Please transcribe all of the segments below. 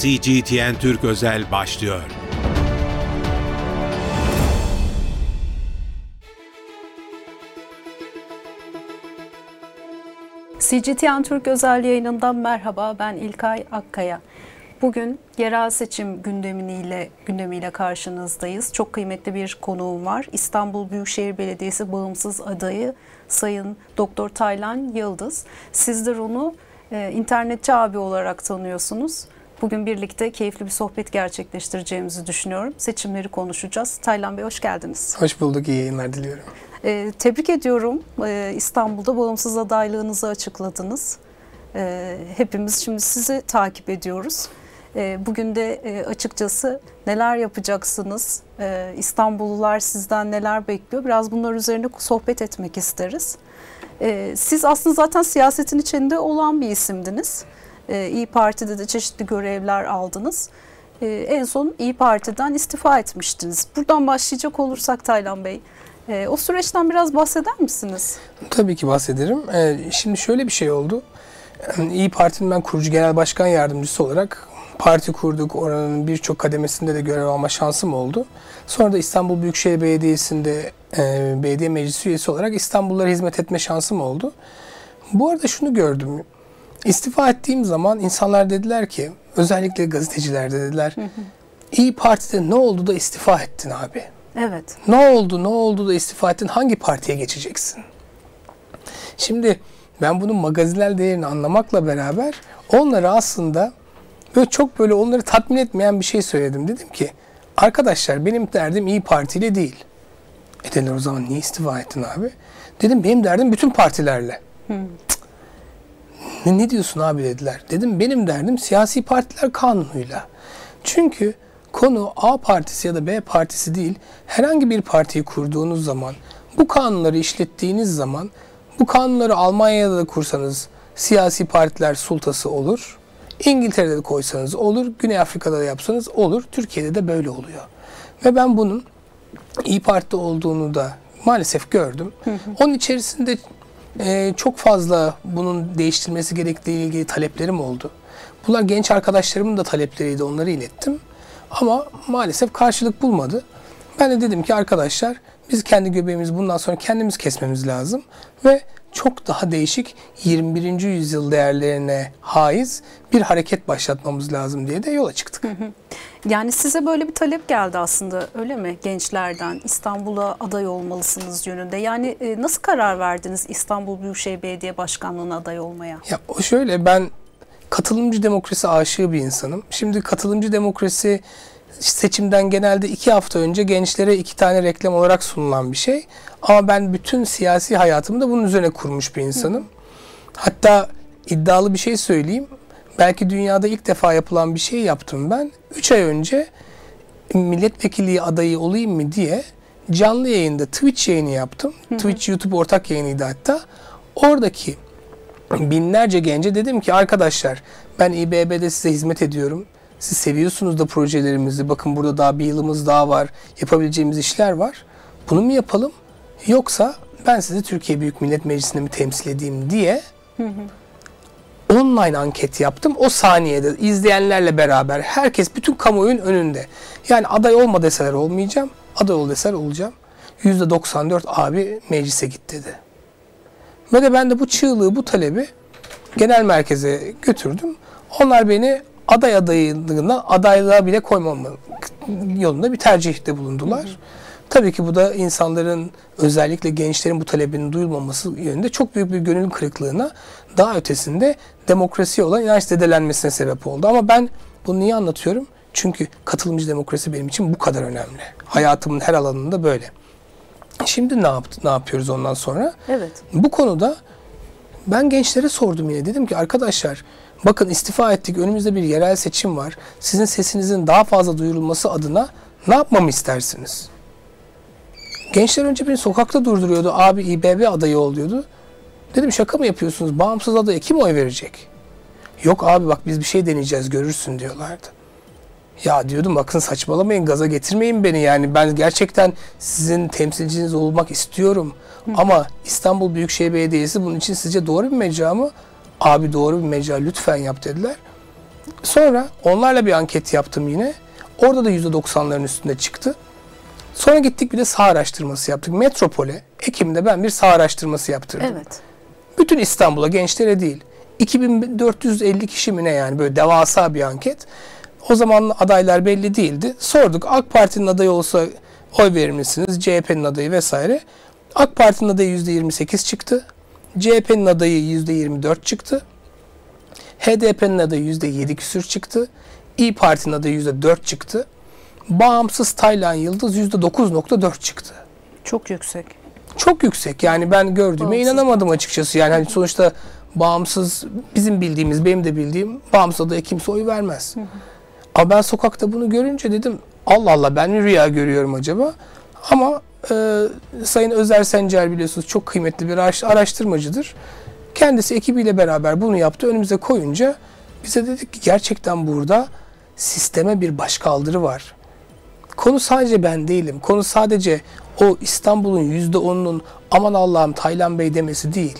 CGTN Türk Özel başlıyor. CGTN Türk özel yayınından merhaba. Ben İlkay Akkaya. Bugün yerel seçim gündemiyle gündemiyle karşınızdayız. Çok kıymetli bir konuğum var. İstanbul Büyükşehir Belediyesi bağımsız adayı Sayın Doktor Taylan Yıldız. Sizler onu e, internetçi abi olarak tanıyorsunuz. Bugün birlikte keyifli bir sohbet gerçekleştireceğimizi düşünüyorum. Seçimleri konuşacağız. Taylan Bey hoş geldiniz. Hoş bulduk. İyi yayınlar diliyorum. E, tebrik ediyorum. E, İstanbul'da bağımsız adaylığınızı açıkladınız. E, hepimiz şimdi sizi takip ediyoruz. E, bugün de e, açıkçası neler yapacaksınız? E, İstanbullular sizden neler bekliyor? Biraz bunlar üzerine sohbet etmek isteriz. E, siz aslında zaten siyasetin içinde olan bir isimdiniz. E, İyi Parti'de de çeşitli görevler aldınız. E, en son İyi Parti'den istifa etmiştiniz. Buradan başlayacak olursak Taylan Bey, e, o süreçten biraz bahseder misiniz? Tabii ki bahsederim. E, şimdi şöyle bir şey oldu. İyi Parti'nin ben kurucu genel başkan yardımcısı olarak parti kurduk. Oranın birçok kademesinde de görev alma şansım oldu. Sonra da İstanbul Büyükşehir Belediyesi'nde e, belediye meclis üyesi olarak İstanbullulara hizmet etme şansım oldu. Bu arada şunu gördüm. İstifa ettiğim zaman insanlar dediler ki, özellikle gazeteciler de dediler, hı hı. İyi Parti'de ne oldu da istifa ettin abi? Evet. Ne oldu, ne oldu da istifa ettin, hangi partiye geçeceksin? Şimdi ben bunun magazinel değerini anlamakla beraber onlara aslında böyle çok böyle onları tatmin etmeyen bir şey söyledim. Dedim ki arkadaşlar benim derdim İyi Parti değil. E dediler o zaman niye istifa ettin abi? Dedim benim derdim bütün partilerle. Hmm. Ne, ne diyorsun abi dediler. Dedim benim derdim siyasi partiler kanunuyla. Çünkü konu A partisi ya da B partisi değil. Herhangi bir partiyi kurduğunuz zaman, bu kanunları işlettiğiniz zaman, bu kanunları Almanya'da da kursanız siyasi partiler sultası olur. İngiltere'de de koysanız olur, Güney Afrika'da da yapsanız olur. Türkiye'de de böyle oluyor. Ve ben bunun İyi Parti olduğunu da maalesef gördüm. Onun içerisinde e, çok fazla bunun değiştirilmesi gerektiği ilgili taleplerim oldu. Bunlar genç arkadaşlarımın da talepleriydi, onları ilettim. Ama maalesef karşılık bulmadı. Ben de dedim ki arkadaşlar biz kendi göbeğimizi bundan sonra kendimiz kesmemiz lazım ve çok daha değişik 21. yüzyıl değerlerine haiz bir hareket başlatmamız lazım diye de yola çıktık. Hı hı. Yani size böyle bir talep geldi aslında öyle mi gençlerden İstanbul'a aday olmalısınız yönünde. Yani e, nasıl karar verdiniz İstanbul Büyükşehir Belediye Başkanlığı'na aday olmaya? Ya o şöyle ben katılımcı demokrasi aşığı bir insanım. Şimdi katılımcı demokrasi seçimden genelde iki hafta önce gençlere iki tane reklam olarak sunulan bir şey. Ama ben bütün siyasi hayatımı da bunun üzerine kurmuş bir insanım. Hatta iddialı bir şey söyleyeyim. Belki dünyada ilk defa yapılan bir şey yaptım ben. Üç ay önce milletvekilliği adayı olayım mı diye canlı yayında Twitch yayını yaptım. Twitch YouTube ortak yayınıydı hatta. Oradaki binlerce gence dedim ki arkadaşlar ben İBB'de size hizmet ediyorum. Siz seviyorsunuz da projelerimizi. Bakın burada daha bir yılımız daha var. Yapabileceğimiz işler var. Bunu mu yapalım? Yoksa ben sizi Türkiye Büyük Millet Meclisi'nde mi temsil edeyim diye online anket yaptım. O saniyede izleyenlerle beraber herkes bütün kamuoyun önünde. Yani aday olma deseler olmayacağım. Aday ol deseler olacağım. %94 abi meclise git dedi. Ve de ben de bu çığlığı, bu talebi genel merkeze götürdüm. Onlar beni aday adaylığına adaylığa bile koymam yolunda bir tercihte bulundular. Hı hı. Tabii ki bu da insanların özellikle gençlerin bu talebinin duyulmaması yönünde çok büyük bir gönül kırıklığına daha ötesinde demokrasiye olan inanç zedelenmesine sebep oldu. Ama ben bunu niye anlatıyorum? Çünkü katılımcı demokrasi benim için bu kadar önemli. Hayatımın her alanında böyle. Şimdi ne yaptı, ne yapıyoruz ondan sonra? Evet. Bu konuda ben gençlere sordum yine. Dedim ki arkadaşlar bakın istifa ettik. Önümüzde bir yerel seçim var. Sizin sesinizin daha fazla duyurulması adına ne yapmamı istersiniz? Gençler önce beni sokakta durduruyordu. Abi İBB adayı ol diyordu. Dedim şaka mı yapıyorsunuz? Bağımsız adaya kim oy verecek? Yok abi bak biz bir şey deneyeceğiz görürsün diyorlardı. Ya diyordum bakın saçmalamayın gaza getirmeyin beni yani ben gerçekten sizin temsilciniz olmak istiyorum. Hı. Ama İstanbul Büyükşehir Belediyesi bunun için sizce doğru bir mecra mı? Abi doğru bir mecra lütfen yap dediler. Sonra onlarla bir anket yaptım yine. Orada da %90'ların üstünde çıktı. Sonra gittik bir de saha araştırması yaptık. Metropole, Ekim'de ben bir saha araştırması yaptırdım. Evet. Bütün İstanbul'a gençlere değil. 2450 kişi mi ne yani böyle devasa bir anket. O zaman adaylar belli değildi. Sorduk AK Parti'nin adayı olsa oy verir misiniz? CHP'nin adayı vesaire. AK Parti'nin adayı %28 çıktı. CHP'nin adayı %24 çıktı. HDP'nin adayı %7 küsür çıktı. İyi Parti'nin adayı %4 çıktı. Bağımsız Taylan Yıldız %9.4 çıktı Çok yüksek. çok yüksek. Yani ben gördüğüme Bağımsız inanamadım açıkçası. Yani hani sonuçta bağımsız bizim bildiğimiz, benim de bildiğim bağımsız adaya kimse oy vermez. Ama ben sokakta bunu görünce dedim Allah Allah ben mi rüya görüyorum acaba? Ama e, Sayın Özer Sencer biliyorsunuz çok kıymetli bir araş- araştırmacıdır. Kendisi ekibiyle beraber bunu yaptı. Önümüze koyunca bize dedik ki gerçekten burada sisteme bir başkaldırı var. Konu sadece ben değilim. Konu sadece o İstanbul'un yüzde onunun aman Allah'ım Taylan Bey demesi değil.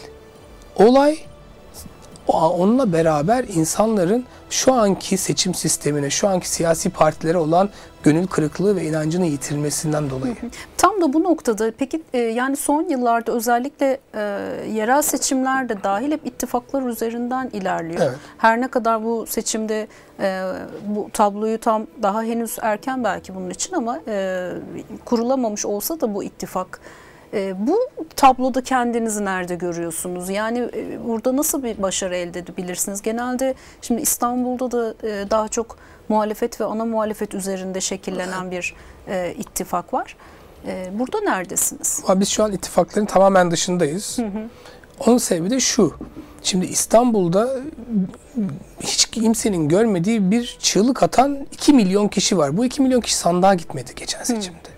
Olay onunla beraber insanların şu anki seçim sistemine, şu anki siyasi partilere olan gönül kırıklığı ve inancını yitirilmesinden dolayı. Tam da bu noktada peki e, yani son yıllarda özellikle e, yerel seçimler de dahil hep ittifaklar üzerinden ilerliyor. Evet. Her ne kadar bu seçimde e, bu tabloyu tam daha henüz erken belki bunun için ama e, kurulamamış olsa da bu ittifak e, bu tabloda kendinizi nerede görüyorsunuz? Yani e, burada nasıl bir başarı elde edebilirsiniz? Genelde şimdi İstanbul'da da e, daha çok muhalefet ve ana muhalefet üzerinde şekillenen bir e, ittifak var. E, burada neredesiniz? Biz şu an ittifakların tamamen dışındayız. Onun sebebi de şu. Şimdi İstanbul'da hiç kimsenin görmediği bir çığlık atan 2 milyon kişi var. Bu 2 milyon kişi sandığa gitmedi geçen seçimde.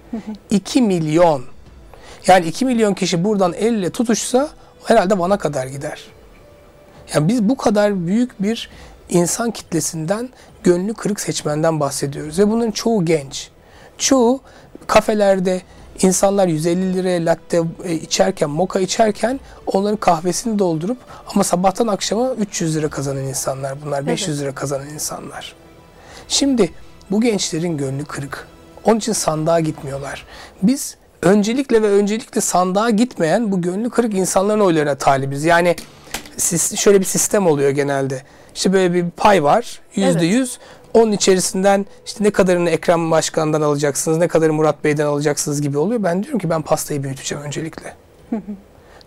2 milyon. Yani 2 milyon kişi buradan elle tutuşsa herhalde bana kadar gider. Yani biz bu kadar büyük bir insan kitlesinden gönlü kırık seçmenden bahsediyoruz ve bunların çoğu genç. Çoğu kafelerde insanlar 150 liraya latte e, içerken, moka içerken onların kahvesini doldurup ama sabahtan akşama 300 lira kazanan insanlar bunlar, 500 lira kazanan insanlar. Şimdi bu gençlerin gönlü kırık. Onun için sandığa gitmiyorlar. Biz öncelikle ve öncelikle sandığa gitmeyen bu gönlü kırık insanların oylarına talibiz. Yani şöyle bir sistem oluyor genelde. İşte böyle bir pay var. Yüzde yüz. Onun içerisinden işte ne kadarını Ekrem Başkan'dan alacaksınız, ne kadarını Murat Bey'den alacaksınız gibi oluyor. Ben diyorum ki ben pastayı büyüteceğim öncelikle.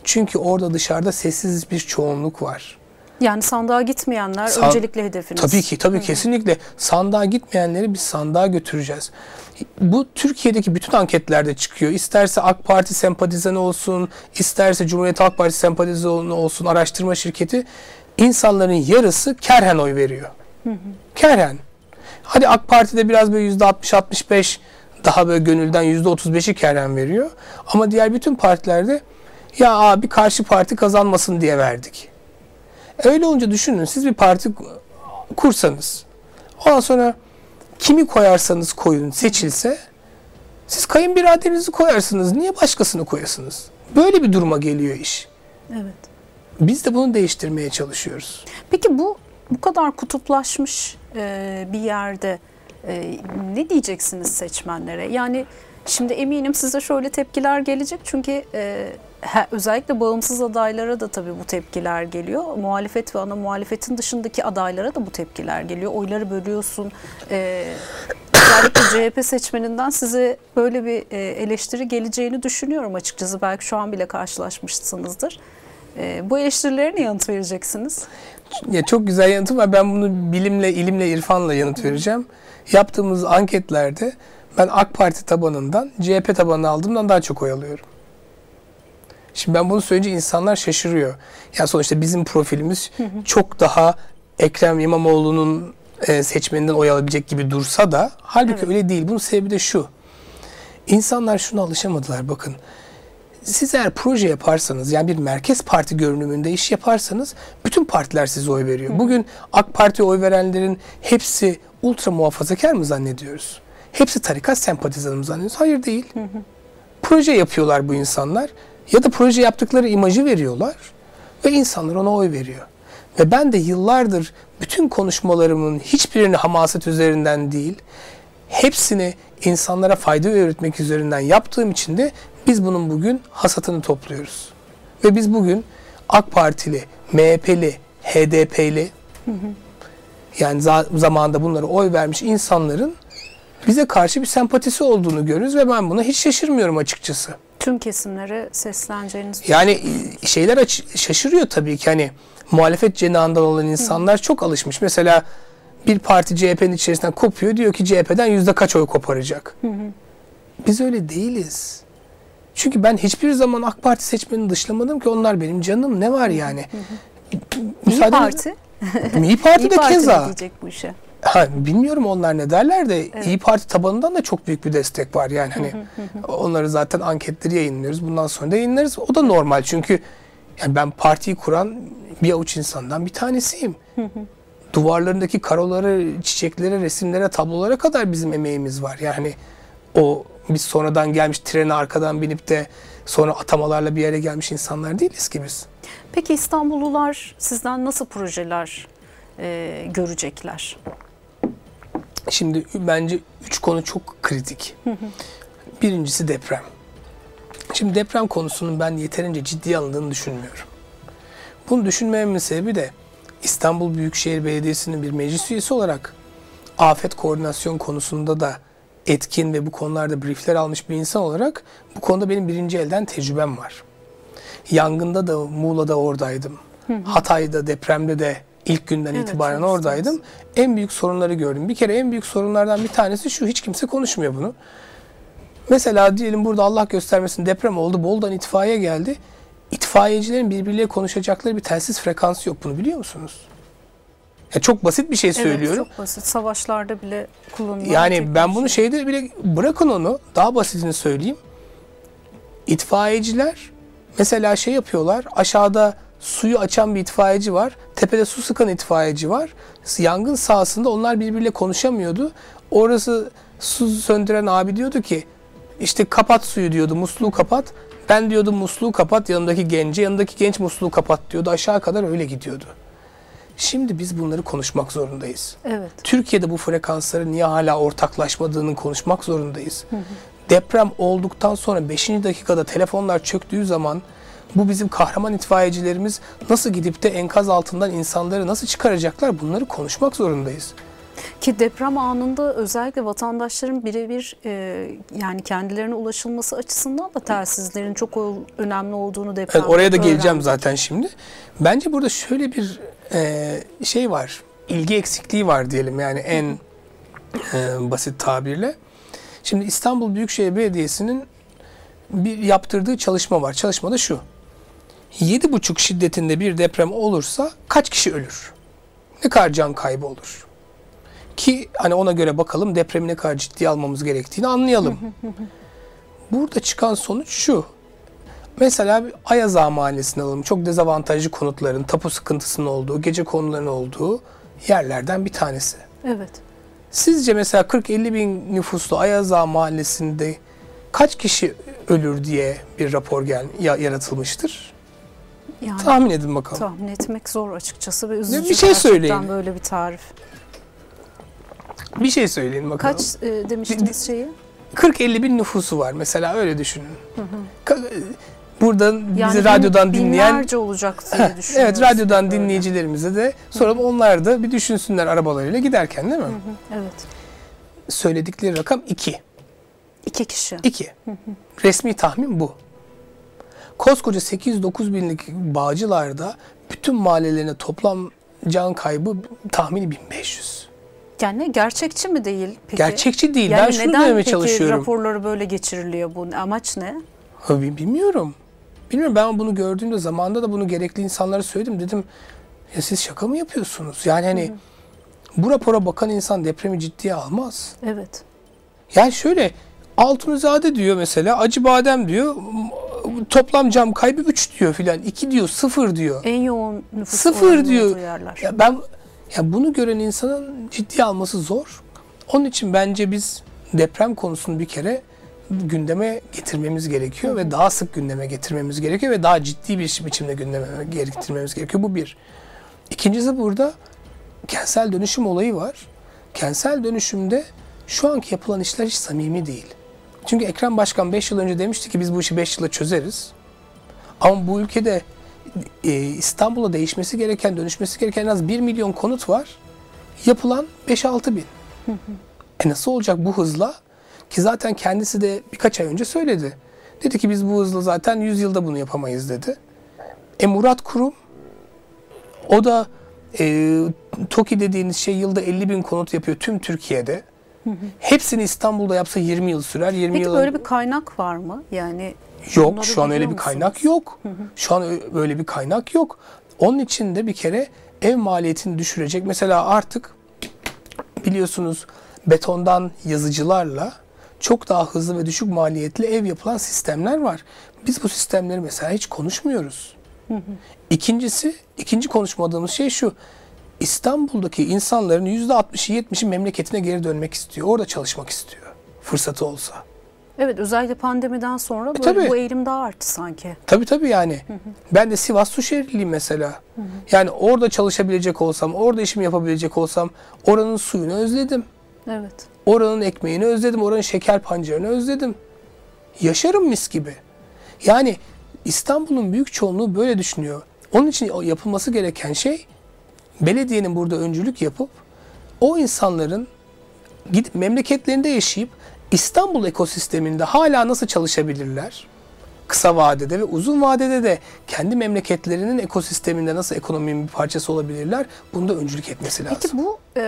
Çünkü orada dışarıda sessiz bir çoğunluk var. Yani sandığa gitmeyenler San- öncelikle hedefiniz. Tabii ki, tabii kesinlikle. Sandığa gitmeyenleri biz sandığa götüreceğiz. Bu Türkiye'deki bütün anketlerde çıkıyor. İsterse AK Parti sempatizanı olsun, isterse Cumhuriyet Halk Partisi sempatizanı olsun, araştırma şirketi insanların yarısı kerhen oy veriyor. Kerhen. Hadi AK Parti'de biraz böyle %60-65 daha böyle gönülden %35'i kerhen veriyor. Ama diğer bütün partilerde ya abi karşı parti kazanmasın diye verdik. Öyle olunca düşünün siz bir parti kursanız ondan sonra kimi koyarsanız koyun seçilse siz kayınbiraderinizi koyarsınız. Niye başkasını koyasınız? Böyle bir duruma geliyor iş. Evet. Biz de bunu değiştirmeye çalışıyoruz. Peki bu bu kadar kutuplaşmış e, bir yerde e, ne diyeceksiniz seçmenlere? Yani şimdi eminim size şöyle tepkiler gelecek çünkü e, he- özellikle bağımsız adaylara da tabii bu tepkiler geliyor. Muhalefet ve ana muhalefetin dışındaki adaylara da bu tepkiler geliyor. Oyları bölüyorsun. E, özellikle CHP seçmeninden size böyle bir e, eleştiri geleceğini düşünüyorum açıkçası. Belki şu an bile karşılaşmışsınızdır. E, bu eleştirilere ne yanıt vereceksiniz? Ya çok güzel yanıtım var. Ben bunu bilimle, ilimle, irfanla yanıt vereceğim. Yaptığımız anketlerde ben AK Parti tabanından CHP tabanını aldığımdan daha çok oy alıyorum. Şimdi ben bunu söyleyince insanlar şaşırıyor. Ya sonuçta bizim profilimiz çok daha Ekrem İmamoğlu'nun e, seçmeninden oy alabilecek gibi dursa da halbuki Evet. öyle değil. Bunun sebebi de şu. İnsanlar şuna alışamadılar bakın. Siz eğer proje yaparsanız yani bir merkez parti görünümünde iş yaparsanız bütün partiler size oy veriyor. Bugün AK Parti'ye oy verenlerin hepsi ultra muhafazakar mı zannediyoruz? Hepsi tarikat sempatizanı mı zannediyoruz? Hayır değil. Proje yapıyorlar bu insanlar ya da proje yaptıkları imajı veriyorlar ve insanlar ona oy veriyor. Ve ben de yıllardır bütün konuşmalarımın hiçbirini hamaset üzerinden değil, hepsini insanlara fayda öğretmek üzerinden yaptığım için de biz bunun bugün hasatını topluyoruz. Ve biz bugün AK Partili, MHP'li, HDP'li yani za- zamanında bunlara oy vermiş insanların bize karşı bir sempatisi olduğunu görürüz ve ben buna hiç şaşırmıyorum açıkçası. Tüm kesimlere sesleneceğiniz Yani e, şeyler şaşırıyor tabii ki hani muhalefet cenahından olan insanlar çok alışmış. Mesela bir parti CHP'nin içerisinden kopuyor diyor ki CHP'den yüzde kaç oy koparacak. Biz öyle değiliz. Çünkü ben hiçbir zaman AK Parti seçmenini dışlamadım ki onlar benim canım ne var yani. İyi Müsaade Parti. İyi Parti İyi de Parti keza. diyecek bu işe? Ha, bilmiyorum onlar ne derler de İyi Parti tabanından da çok büyük bir destek var yani hani onları zaten anketleri yayınlıyoruz bundan sonra da yayınlarız o da normal çünkü yani ben partiyi kuran bir avuç insandan bir tanesiyim. Duvarlarındaki karoları, çiçeklere, resimlere, tablolara kadar bizim emeğimiz var. Yani o biz sonradan gelmiş trene arkadan binip de sonra atamalarla bir yere gelmiş insanlar değiliz ki biz. Peki İstanbullular sizden nasıl projeler e, görecekler? Şimdi bence üç konu çok kritik. Birincisi deprem. Şimdi deprem konusunun ben yeterince ciddiye alındığını düşünmüyorum. Bunu düşünmememin sebebi de İstanbul Büyükşehir Belediyesi'nin bir meclis üyesi olarak afet koordinasyon konusunda da etkin ve bu konularda briefler almış bir insan olarak bu konuda benim birinci elden tecrübem var. Yangında da Muğla'da oradaydım. Hatay'da depremde de ilk günden Evet, itibaren oradaydım. En büyük sorunları gördüm. Bir kere en büyük sorunlardan bir tanesi şu hiç kimse konuşmuyor bunu. Mesela diyelim burada Allah göstermesin deprem oldu. Bolu'dan itfaiye geldi. İtfaiyecilerin birbirleriyle konuşacakları bir telsiz frekansı yok. Bunu biliyor musunuz? Ya çok basit bir şey söylüyorum. Evet çok basit. Savaşlarda bile kullanılan Yani ben bunu şeyde bile bırakın onu daha basitini söyleyeyim. İtfaiyeciler mesela şey yapıyorlar aşağıda suyu açan bir itfaiyeci var. Tepede su sıkan itfaiyeci var. Yangın sahasında onlar birbiriyle konuşamıyordu. Orası su söndüren abi diyordu ki işte kapat suyu diyordu musluğu kapat. Ben diyordum musluğu kapat yanındaki gence yanındaki genç musluğu kapat diyordu. Aşağı kadar öyle gidiyordu. Şimdi biz bunları konuşmak zorundayız. Evet. Türkiye'de bu frekansları niye hala ortaklaşmadığını konuşmak zorundayız. Deprem olduktan sonra 5. dakikada telefonlar çöktüğü zaman bu bizim kahraman itfaiyecilerimiz nasıl gidip de enkaz altından insanları nasıl çıkaracaklar bunları konuşmak zorundayız. Ki deprem anında özellikle vatandaşların birebir e, yani kendilerine ulaşılması açısından da telsizlerin çok önemli olduğunu deprem Evet, oraya da geleceğim öğrendik. zaten şimdi. Bence burada şöyle bir e, şey var. ilgi eksikliği var diyelim yani en e, basit tabirle. Şimdi İstanbul Büyükşehir Belediyesi'nin bir yaptırdığı çalışma var. Çalışma da şu. 7,5 şiddetinde bir deprem olursa kaç kişi ölür? Ne kadar can kaybı olur? Ki hani ona göre bakalım depremi ne kadar ciddiye almamız gerektiğini anlayalım. Burada çıkan sonuç şu. Mesela bir Ayaz Ağa Mahallesi'ni alalım. Çok dezavantajlı konutların, tapu sıkıntısının olduğu, gece konuların olduğu yerlerden bir tanesi. Evet. Sizce mesela 40-50 bin nüfuslu Ayaz Ağa Mahallesi'nde kaç kişi ölür diye bir rapor gel ya- yaratılmıştır? Yani Tahmin edin bakalım. tahmin etmek zor açıkçası ve üzücü bir şey söyleyin. böyle bir tarif. Bir şey söyleyin bakalım. Kaç e, demiştiniz şeyi? 40-50 bin nüfusu var mesela öyle düşünün. Ka- Buradan Yani bizi bin- radyodan dinleyen binlerce olacak diye düşünüyoruz. Evet radyodan Öyle. dinleyicilerimize de soralım onlar da bir düşünsünler arabalarıyla giderken değil mi? Evet. Söyledikleri rakam 2. İki kişi. 2. Resmi tahmin bu. Koskoca 8-9 binlik Bağcılar'da bütün mahallelerine toplam can kaybı tahmini 1500. Yani gerçekçi mi değil peki? Gerçekçi değil. Yani ben şunu neden demeye peki çalışıyorum. raporları böyle geçiriliyor bu? Amaç ne? Ha, bi- bilmiyorum. Bilmiyorum ben bunu gördüğümde zamanda da bunu gerekli insanlara söyledim. Dedim ya siz şaka mı yapıyorsunuz? Yani hani bu rapora bakan insan depremi ciddiye almaz. Evet. Yani şöyle Altunizade diyor mesela acı badem diyor toplam cam kaybı 3 diyor filan 2 diyor 0 diyor. En yoğun nüfus Sıfır oranının diyor. olduğu yerler. Ya ben ya bunu gören insanın ciddiye alması zor. Onun için bence biz deprem konusunu bir kere gündeme getirmemiz gerekiyor ve daha sık gündeme getirmemiz gerekiyor ve daha ciddi bir biçimde gündeme getirmemiz gerekiyor. Bu bir. İkincisi burada kentsel dönüşüm olayı var. Kentsel dönüşümde şu anki yapılan işler hiç samimi değil. Çünkü Ekrem Başkan 5 yıl önce demişti ki biz bu işi 5 yılda çözeriz. Ama bu ülkede e, İstanbul'a değişmesi gereken, dönüşmesi gereken en az 1 milyon konut var. Yapılan 5-6 bin. E nasıl olacak bu hızla? Ki zaten kendisi de birkaç ay önce söyledi. Dedi ki biz bu hızla zaten 100 yılda bunu yapamayız dedi. E Murat Kurum o da e, TOKİ dediğiniz şey yılda 50 bin konut yapıyor tüm Türkiye'de. Hepsini İstanbul'da yapsa 20 yıl sürer. 20 Peki yıl böyle bir kaynak var mı? Yani Yok şu an öyle bir musunuz? kaynak yok. Şu an böyle bir kaynak yok. Onun için de bir kere ev maliyetini düşürecek. Mesela artık biliyorsunuz betondan yazıcılarla çok daha hızlı ve düşük maliyetli ev yapılan sistemler var. Biz bu sistemleri mesela hiç konuşmuyoruz. İkincisi, ikinci konuşmadığımız şey şu. İstanbul'daki insanların %60'ı 70'i memleketine geri dönmek istiyor. Orada çalışmak istiyor. Fırsatı olsa. Evet özellikle pandemiden sonra böyle E, tabii. bu eğilim daha arttı sanki. Tabii tabii yani. Ben de Sivas Suşehirliyim mesela. Yani orada çalışabilecek olsam, orada işimi yapabilecek olsam oranın suyunu özledim. Evet. Oranın ekmeğini özledim, oranın şeker pancarını özledim. Yaşarım mis gibi. Yani İstanbul'un büyük çoğunluğu böyle düşünüyor. Onun için yapılması gereken şey belediyenin burada öncülük yapıp o insanların gidip memleketlerinde yaşayıp İstanbul ekosisteminde hala nasıl çalışabilirler? Kısa vadede ve uzun vadede de kendi memleketlerinin ekosisteminde nasıl ekonominin bir parçası olabilirler? Bunda öncülük etmesi lazım. Peki bu e,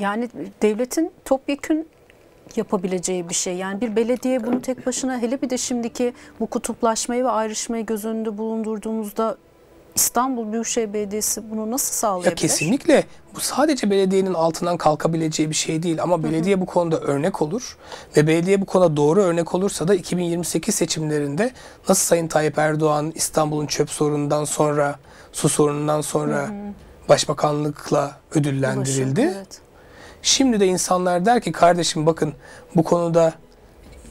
yani devletin topyekün yapabileceği bir şey. Yani bir belediye bunu tek başına hele bir de şimdiki bu kutuplaşmayı ve ayrışmayı göz önünde bulundurduğumuzda İstanbul Büyükşehir Belediyesi bunu nasıl Ya sağlayabilir? kesinlikle bu sadece belediyenin altından kalkabileceği bir şey değil ama belediye bu konuda örnek olur ve belediye bu konuda doğru örnek olursa da 2028 seçimlerinde nasıl Sayın Tayyip Erdoğan İstanbul'un çöp sorunundan sonra su sorunundan sonra başbakanlıkla ödüllendirildi. Ulaşım, evet. Şimdi de insanlar der ki kardeşim bakın bu konuda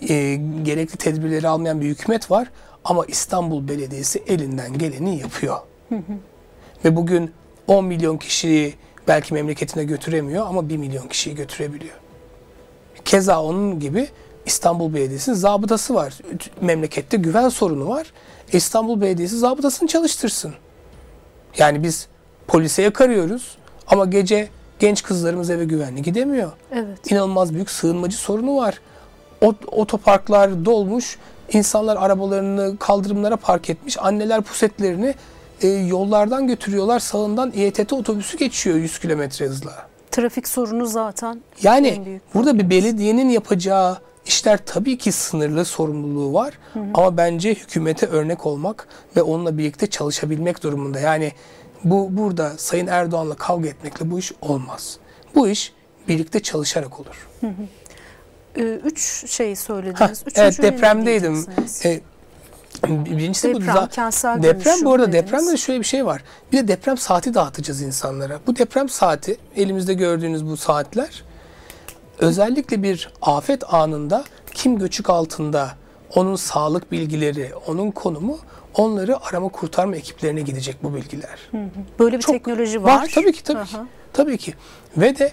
e, gerekli tedbirleri almayan bir hükümet var ama İstanbul Belediyesi elinden geleni yapıyor. Ve bugün 10 milyon kişiyi belki memleketine götüremiyor ama 1 milyon kişiyi götürebiliyor. Keza onun gibi İstanbul Belediyesi'nin zabıtası var. Memlekette güven sorunu var. İstanbul Belediyesi zabıtasını çalıştırsın. Yani biz polise yakarıyoruz ama gece genç kızlarımız eve güvenli gidemiyor. Evet. İnanılmaz büyük sığınmacı sorunu var. Ot- otoparklar dolmuş. İnsanlar arabalarını kaldırımlara park etmiş. Anneler pusetlerini e, yollardan götürüyorlar. Sağından İETT otobüsü geçiyor 100 kilometre hızla. Trafik sorunu zaten en Yani burada bir belediyenin yapacağı işler tabii ki sınırlı sorumluluğu var. Ama bence hükümete örnek olmak ve onunla birlikte çalışabilmek durumunda. Yani bu burada Sayın Erdoğan'la kavga etmekle bu iş olmaz. Bu iş birlikte çalışarak olur. Ee, üç şey söylediniz. Üçüncüyü evet depremdeydim. E, birincisi bu Deprem, za- kentsel deprem bu arada dediniz. depremde de şöyle bir şey var. Bir de deprem saati dağıtacağız insanlara. Bu deprem saati elimizde gördüğünüz bu saatler özellikle bir afet anında kim göçük altında onun sağlık bilgileri, onun konumu onları arama kurtarma ekiplerine gidecek bu bilgiler. Böyle bir Çok teknoloji var. Var tabii ki tabii ki. Tabii ki. Ve de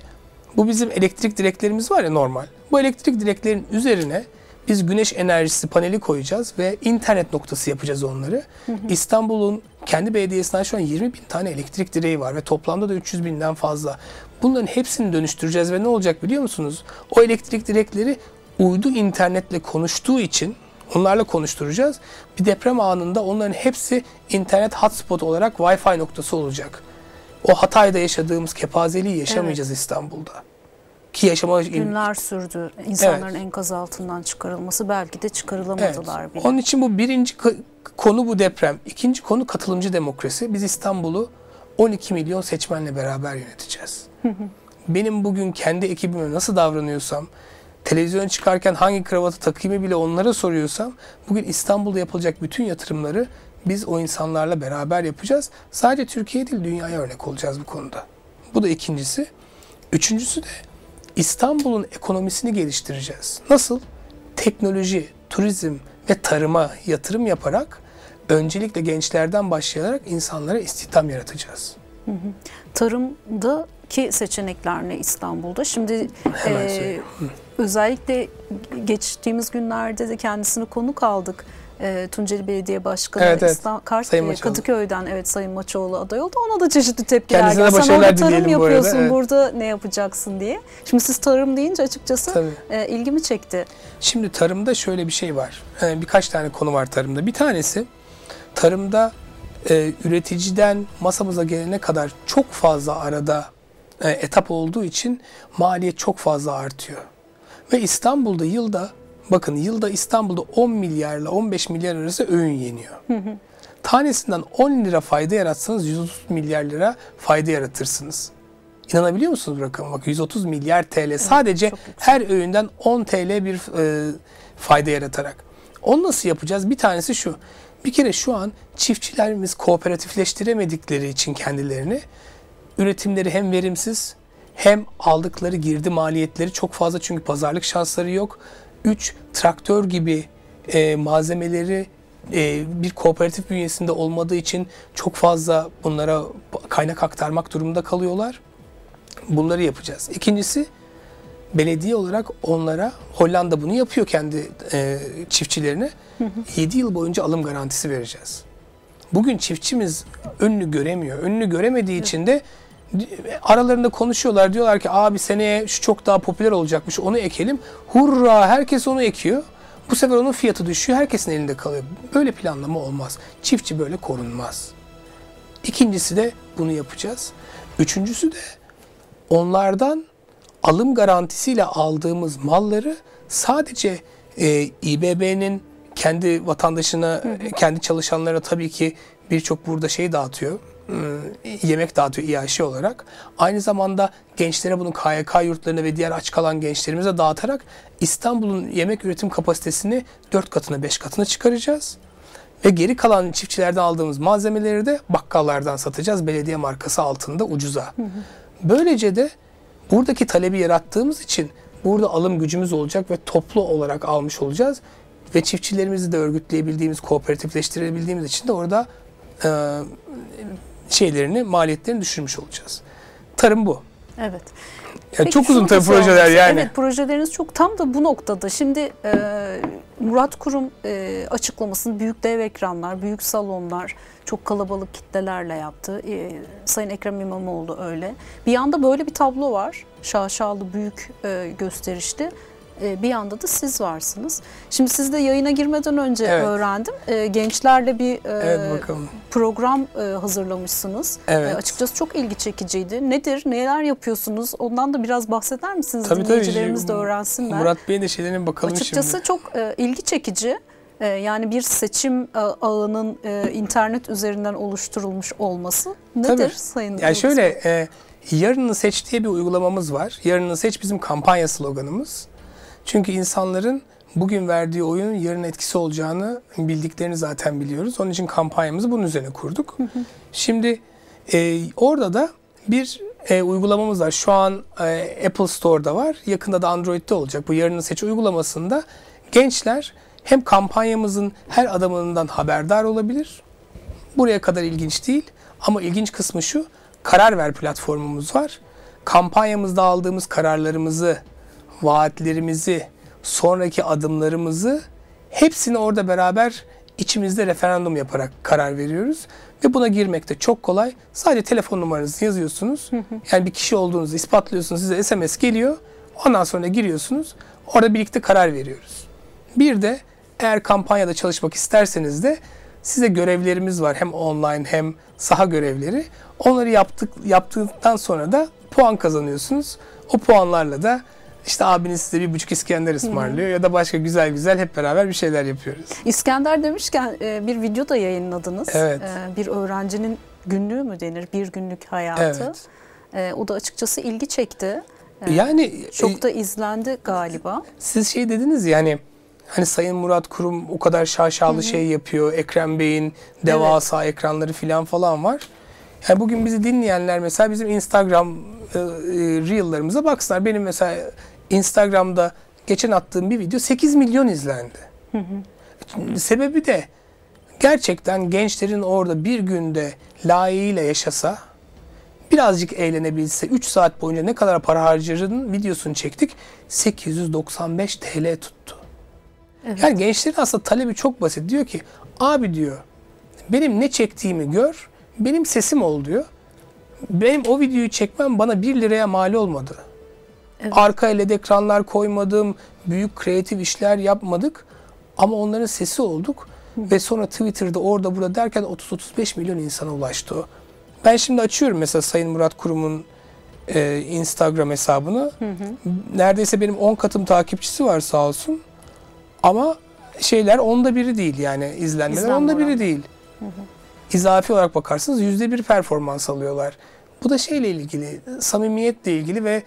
bu bizim elektrik direklerimiz var ya normal. Bu elektrik direklerin üzerine biz güneş enerjisi paneli koyacağız ve internet noktası yapacağız onları. İstanbul'un kendi belediyesinden şu an 20 bin tane elektrik direği var ve toplamda da 300 binden fazla. Bunların hepsini dönüştüreceğiz ve ne olacak biliyor musunuz? O elektrik direkleri uydu internetle konuştuğu için onlarla konuşturacağız. Bir deprem anında onların hepsi internet hotspot olarak Wi-Fi noktası olacak. O Hatay'da yaşadığımız kepazeliği yaşamayacağız İstanbul'da. Ki yaşama Günler sürdü insanların Evet. enkaz altından çıkarılması. Belki de çıkarılamadılar Evet. bile. Onun için bu birinci konu bu deprem. İkinci konu katılımcı demokrasi. Biz İstanbul'u 12 milyon seçmenle beraber yöneteceğiz. Benim bugün kendi ekibime nasıl davranıyorsam, televizyon çıkarken hangi kravatı takayımı bile onlara soruyorsam, bugün İstanbul'da yapılacak bütün yatırımları biz o insanlarla beraber yapacağız. Sadece Türkiye değil dünyaya örnek olacağız bu konuda. Bu da ikincisi. Üçüncüsü de İstanbul'un ekonomisini geliştireceğiz. Nasıl? Teknoloji, turizm ve tarıma yatırım yaparak öncelikle gençlerden başlayarak insanlara istihdam yaratacağız. Tarımda ki seçenekler ne İstanbul'da? Şimdi Hemen e, özellikle geçtiğimiz günlerde de kendisini konuk aldık. E, Tunceli Belediye Başkanı Evet, evet. İstan- Kart, Sayın e, Maçoğlu. Kadıköy'den evet Sayın Maçoğlu aday oldu. Ona da çeşitli tepkiler Kendisine geldi. Sen orada tarım dileyelim bu arada, yapıyorsun, evet. burada ne yapacaksın diye. Şimdi siz tarım deyince açıkçası Tabii. e, ilgimi çekti. Şimdi tarımda şöyle bir şey var. Ee, birkaç tane konu var tarımda. Bir tanesi tarımda e, üreticiden masamıza gelene kadar çok fazla arada e, etap olduğu için maliyet çok fazla artıyor. Ve İstanbul'da yılda bakın yılda İstanbul'da 10 milyarla 15 milyar arası öğün yeniyor. Tanesinden 10 lira fayda yaratsanız 130 milyar lira fayda yaratırsınız. İnanabiliyor musunuz bu rakama? Bak 130 milyar TL sadece çok yüksek. her öğünden 10 TL bir e, fayda yaratarak. Onu nasıl yapacağız? Bir tanesi şu. Bir kere şu an çiftçilerimiz kooperatifleştiremedikleri için kendilerini üretimleri hem verimsiz hem aldıkları girdi maliyetleri çok fazla çünkü pazarlık şansları yok. 3. Traktör gibi e, malzemeleri e, bir kooperatif bünyesinde olmadığı için çok fazla bunlara kaynak aktarmak durumunda kalıyorlar. Bunları yapacağız. İkincisi belediye olarak onlara Hollanda bunu yapıyor kendi e, çiftçilerine. 7 yıl boyunca alım garantisi vereceğiz. Bugün çiftçimiz önünü göremiyor. Önünü göremediği için de aralarında konuşuyorlar. Diyorlar ki abi seneye şu çok daha popüler olacakmış onu ekelim. Hurra herkes onu ekiyor. Bu sefer onun fiyatı düşüyor. Herkesin elinde kalıyor. Böyle planlama olmaz. Çiftçi böyle korunmaz. İkincisi de bunu yapacağız. Üçüncüsü de onlardan alım garantisiyle aldığımız malları sadece e, İBB'nin kendi vatandaşına, kendi çalışanlarına tabii ki birçok burada şey dağıtıyor. E, Yemek dağıtıyor İAŞ olarak. Aynı zamanda gençlere bunu KYK yurtlarına ve diğer aç kalan gençlerimize dağıtarak İstanbul'un yemek üretim kapasitesini 4 katına 5 katına çıkaracağız. Ve geri kalan çiftçilerden aldığımız malzemeleri de bakkallardan satacağız belediye markası altında ucuza. Böylece de buradaki talebi yarattığımız için burada alım gücümüz olacak ve toplu olarak almış olacağız. Ve çiftçilerimizi de örgütleyebildiğimiz, kooperatifleştirebildiğimiz için de orada e, şeylerini, maliyetlerini düşürmüş olacağız. Tarım bu. Evet. Yani Peki çok uzun tabii projeler yani. Evet projeleriniz çok tam da bu noktada. Şimdi e, Murat Kurum e, açıklamasını büyük dev ekranlar, büyük salonlar, çok kalabalık kitlelerle yaptı. E, Sayın Ekrem İmamoğlu öyle. Bir yanda böyle bir tablo var. Şaşalı büyük e, gösterişli. E, bir yanda da siz varsınız. Şimdi siz de yayına girmeden önce Evet. öğrendim. E, gençlerle bir e, Evet bakalım. program hazırlamışsınız. Evet. Açıkçası çok ilgi çekiciydi. Nedir, neler yapıyorsunuz? Ondan da biraz bahseder misiniz? Tabii, tabii. Dinleyicilerimiz de öğrensinler. Murat Bey'in de şeylerine bakalım açıkçası şimdi. çok ilgi çekici. Yani bir seçim ağının internet üzerinden oluşturulmuş olması nedir Tabii. Sayın Yani şöyle e, yarını seç diye bir uygulamamız var. Yarını seç bizim kampanya sloganımız. Çünkü insanların bugün verdiği oyunun yarın etkisi olacağını bildiklerini zaten biliyoruz. Onun için kampanyamızı bunun üzerine kurduk. Şimdi e, orada da bir e, uygulamamız var. Şu an e, Apple Store'da var. Yakında da Android'de olacak. Bu yarını seç uygulamasında gençler hem kampanyamızın her adımından haberdar olabilir. Buraya kadar ilginç değil. Ama ilginç kısmı şu. Karar ver platformumuz var. Kampanyamızda aldığımız kararlarımızı, vaatlerimizi, sonraki adımlarımızı hepsini orada beraber içimizde referandum yaparak karar veriyoruz. Ve buna girmek de çok kolay. Sadece telefon numaranızı yazıyorsunuz. Yani bir kişi olduğunuzu ispatlıyorsunuz. Size SMS geliyor. Ondan sonra giriyorsunuz. Orada birlikte karar veriyoruz. Bir de eğer kampanyada çalışmak isterseniz de size görevlerimiz var. Hem online hem saha görevleri. Onları yaptık yaptıktan sonra da puan kazanıyorsunuz. O puanlarla da işte abiniz size bir buçuk İskender ısmarlıyor ya da başka güzel güzel hep beraber bir şeyler yapıyoruz. İskender demişken e, bir video da yayınladınız. Evet. E, bir öğrencinin günlüğü mü denir? Bir günlük hayatı. Evet. E, o da açıkçası ilgi çekti. Yani Çok da izlendi galiba. siz şey dediniz yani hani Sayın Murat Kurum o kadar şaşalı şey yapıyor. Ekrem Bey'in devasa ekranları falan falan var. Yani bugün bizi dinleyenler mesela bizim Instagram e, e, Reel'larımıza baksınlar. Benim mesela Instagram'da geçen attığım bir video 8 milyon izlendi. Sebebi de gerçekten gençlerin orada bir günde layığıyla yaşasa birazcık eğlenebilse 3 saat boyunca ne kadar para harcarının videosunu çektik. 895 TL tuttu. Evet. Yani gençlerin aslında talebi çok basit. Diyor ki abi diyor benim ne çektiğimi gör, benim sesim ol diyor. Benim o videoyu çekmem bana 1 liraya mal olmadı. Evet. Arka LED ekranlar koymadım, büyük kreatif işler yapmadık. Ama onların sesi olduk. Ve sonra Twitter'da orada burada derken 30-35 milyon insana ulaştı o. Ben şimdi açıyorum mesela Sayın Murat Kurum'un e, Instagram hesabını. Neredeyse benim 10 katım takipçisi var sağ olsun. Ama şeyler onda biri değil yani izlenmeler İzlenme onda biri değil. İzafi olarak bakarsanız yüzde bir performans alıyorlar. Bu da şeyle ilgili, samimiyetle ilgili ve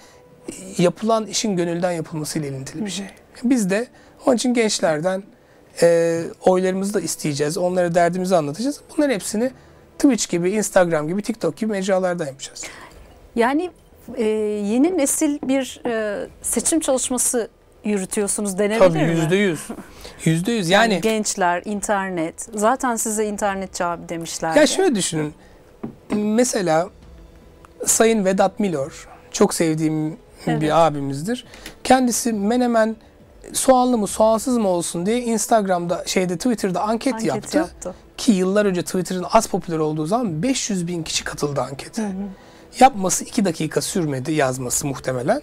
yapılan işin gönülden yapılmasıyla ilintili bir şey. Biz de onun için gençlerden e, oylarımızı da isteyeceğiz. Onlara derdimizi anlatacağız. Bunların hepsini Twitch gibi, Instagram gibi, TikTok gibi mecralardan yapacağız. Yani e, yeni nesil bir e, seçim çalışması yürütüyorsunuz denebilir Tabii mi? yüzde yüz. Yüzde yüz. Yani, Yani gençler, internet. Zaten size internetçi abi demişler. Ya şöyle düşünün. Mesela Sayın Vedat Milor, çok sevdiğim Evet. bir abimizdir. Kendisi menemen soğanlı mı soğansız mı olsun diye Instagram'da şeyde Twitter'da anket, Anket yaptı. yaptı. Ki yıllar önce Twitter'ın az popüler olduğu zaman 500 bin kişi katıldı ankete. Yapması 2 dakika sürmedi yazması muhtemelen.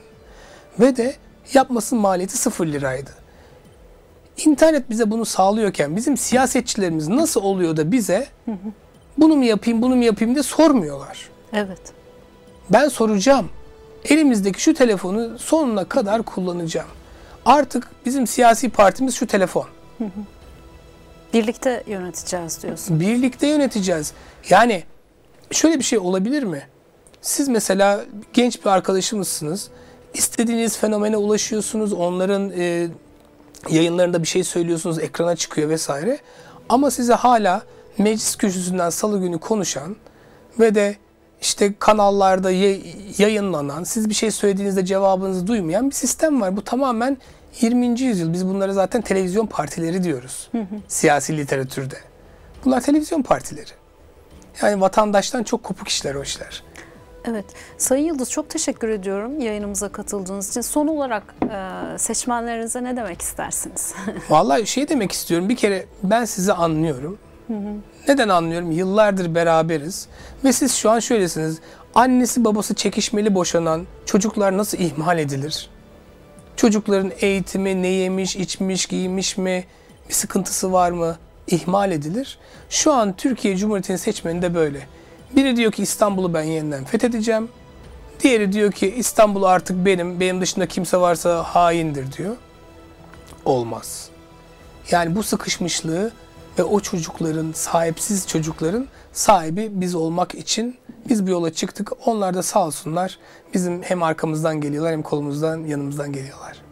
Ve de yapmasının maliyeti 0 liraydı. İnternet bize bunu sağlıyorken bizim siyasetçilerimiz nasıl oluyor da bize bunu mu yapayım bunu mu yapayım diye sormuyorlar. Evet. Ben soracağım. Elimizdeki şu telefonu sonuna kadar kullanacağım. Artık bizim siyasi partimiz şu telefon. Birlikte yöneteceğiz diyorsun. Birlikte yöneteceğiz. Yani şöyle bir şey olabilir mi? Siz mesela genç bir arkadaşımızsınız. İstediğiniz fenomene ulaşıyorsunuz. Onların e, yayınlarında bir şey söylüyorsunuz. Ekrana çıkıyor vesaire. Ama size hala meclis kürsüsünden salı günü konuşan ve de işte kanallarda yayınlanan, siz bir şey söylediğinizde cevabınızı duymayan bir sistem var. Bu tamamen 20. yüzyıl. Biz bunlara zaten televizyon partileri diyoruz. Siyasi literatürde. Bunlar televizyon partileri. Yani vatandaştan çok kopuk işler o işler. Evet. Sayın Yıldız çok teşekkür ediyorum yayınımıza katıldığınız için. Son olarak e, seçmenlerinize ne demek istersiniz? Vallahi şey demek istiyorum. Bir kere ben sizi anlıyorum. Neden anlıyorum? Yıllardır beraberiz. Ve siz şu an şöylesiniz. Annesi babası çekişmeli boşanan çocuklar nasıl ihmal edilir? Çocukların eğitimi ne yemiş, içmiş, giymiş mi? Bir sıkıntısı var mı? İhmal edilir. Şu an Türkiye Cumhuriyeti'nin seçmeni de böyle. Biri diyor ki İstanbul'u ben yeniden fethedeceğim. Diğeri diyor ki İstanbul artık benim, benim dışında kimse varsa haindir diyor. Olmaz. Yani bu sıkışmışlığı ve o çocukların, sahipsiz çocukların sahibi biz olmak için biz bir yola çıktık. Onlar da sağ olsunlar bizim hem arkamızdan geliyorlar hem kolumuzdan, yanımızdan geliyorlar.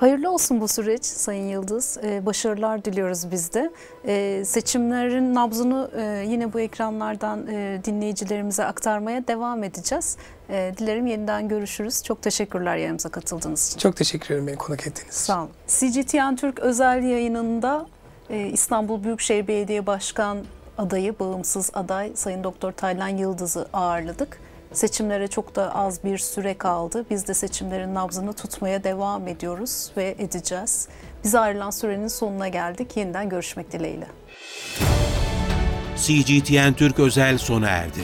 Hayırlı olsun bu süreç Sayın Yıldız. Ee, başarılar diliyoruz biz de. Ee, seçimlerin nabzını e, yine bu ekranlardan e, dinleyicilerimize aktarmaya devam edeceğiz. E, dilerim yeniden görüşürüz. Çok teşekkürler yayınımıza katıldığınız için. Çok teşekkür ederim beni konuk ettiğiniz için. Sağ olun. CGTN Türk özel yayınında İstanbul Büyükşehir Belediye Başkan adayı, bağımsız aday Sayın Doktor Taylan Yıldız'ı ağırladık. Seçimlere çok da az bir süre kaldı. Biz de seçimlerin nabzını tutmaya devam ediyoruz ve edeceğiz. Bize ayrılan sürenin sonuna geldik. Yeniden görüşmek dileğiyle. CGTN Türk özel sona erdi.